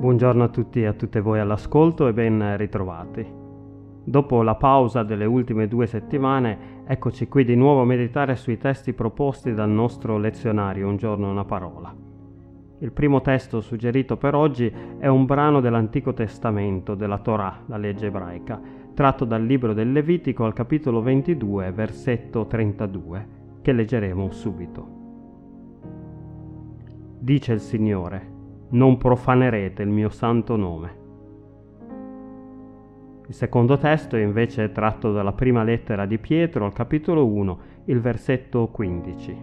Buongiorno a tutti e a tutte voi all'ascolto e ben ritrovati. Dopo la pausa delle ultime due settimane, eccoci qui di nuovo a meditare sui testi proposti dal nostro lezionario Un giorno una parola. Il primo testo suggerito per oggi è un brano dell'Antico Testamento, della Torah, la legge ebraica, tratto dal libro del Levitico al capitolo 22, versetto 32, che leggeremo subito. Dice il Signore, non profanerete il mio santo nome. Il secondo testo è invece tratto dalla prima lettera di Pietro al capitolo 1, il versetto 15.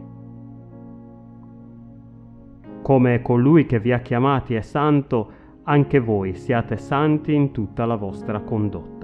Come colui che vi ha chiamati è santo, anche voi siate santi in tutta la vostra condotta.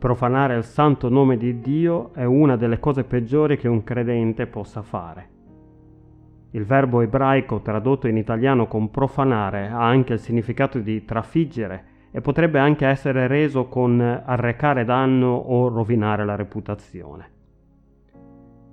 Profanare il santo nome di Dio è una delle cose peggiori che un credente possa fare. Il verbo ebraico tradotto in italiano con profanare ha anche il significato di trafiggere e potrebbe anche essere reso con arrecare danno o rovinare la reputazione.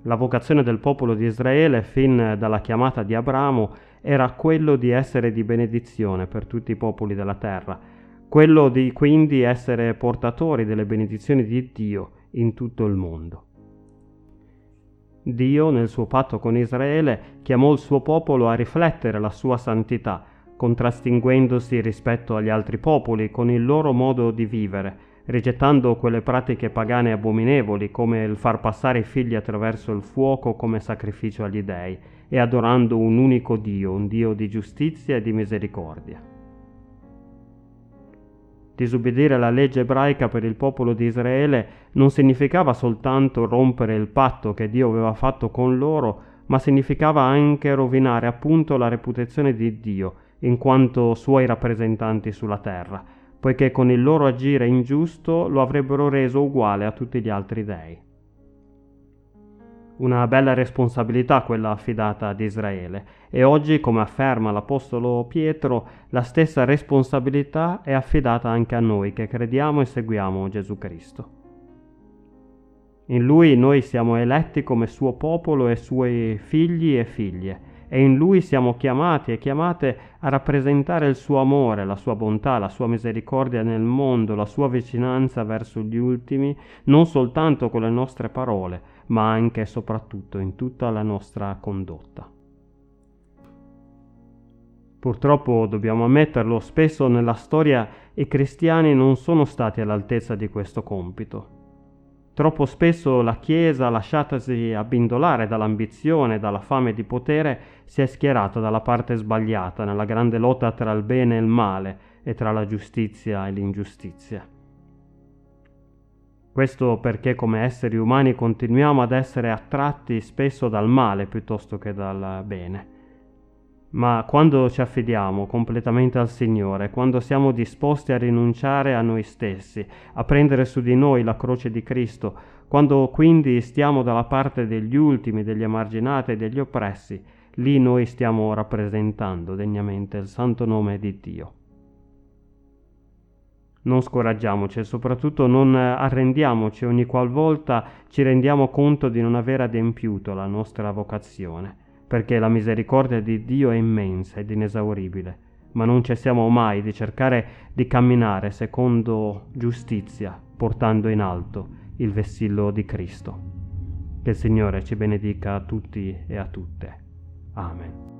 La vocazione del popolo di Israele fin dalla chiamata di Abramo era quello di essere di benedizione per tutti i popoli della terra quello di quindi essere portatori delle benedizioni di Dio in tutto il mondo. Dio, nel suo patto con Israele, chiamò il suo popolo a riflettere la sua santità, contrastinguendosi rispetto agli altri popoli con il loro modo di vivere, rigettando quelle pratiche pagane abominevoli come il far passare i figli attraverso il fuoco come sacrificio agli dei e adorando un unico Dio, un Dio di giustizia e di misericordia. Disobbedire alla legge ebraica per il popolo di Israele non significava soltanto rompere il patto che Dio aveva fatto con loro, ma significava anche rovinare appunto la reputazione di Dio in quanto suoi rappresentanti sulla terra, poiché con il loro agire ingiusto lo avrebbero reso uguale a tutti gli altri dei. Una bella responsabilità quella affidata ad Israele e oggi, come afferma l'Apostolo Pietro, la stessa responsabilità è affidata anche a noi che crediamo e seguiamo Gesù Cristo. In Lui noi siamo eletti come suo popolo e suoi figli e figlie e in Lui siamo chiamati e chiamate a rappresentare il suo amore, la sua bontà, la sua misericordia nel mondo, la sua vicinanza verso gli ultimi, non soltanto con le nostre parole, ma anche e soprattutto in tutta la nostra condotta. Purtroppo dobbiamo ammetterlo, spesso nella storia i cristiani non sono stati all'altezza di questo compito. Troppo spesso la Chiesa, lasciatasi abbindolare dall'ambizione e dalla fame di potere, si è schierata dalla parte sbagliata nella grande lotta tra il bene e il male e tra la giustizia e l'ingiustizia. Questo perché come esseri umani continuiamo ad essere attratti spesso dal male piuttosto che dal bene. Ma quando ci affidiamo completamente al Signore, quando siamo disposti a rinunciare a noi stessi, a prendere su di noi la croce di Cristo, quando quindi stiamo dalla parte degli ultimi, degli emarginati e degli oppressi, lì noi stiamo rappresentando degnamente il santo nome di Dio. Non scoraggiamoci e soprattutto non arrendiamoci ogni qualvolta ci rendiamo conto di non aver adempiuto la nostra vocazione, perché la misericordia di Dio è immensa ed inesauribile, ma non cessiamo mai di cercare di camminare secondo giustizia, portando in alto il vessillo di Cristo. Che il Signore ci benedica a tutti e a tutte. Amen.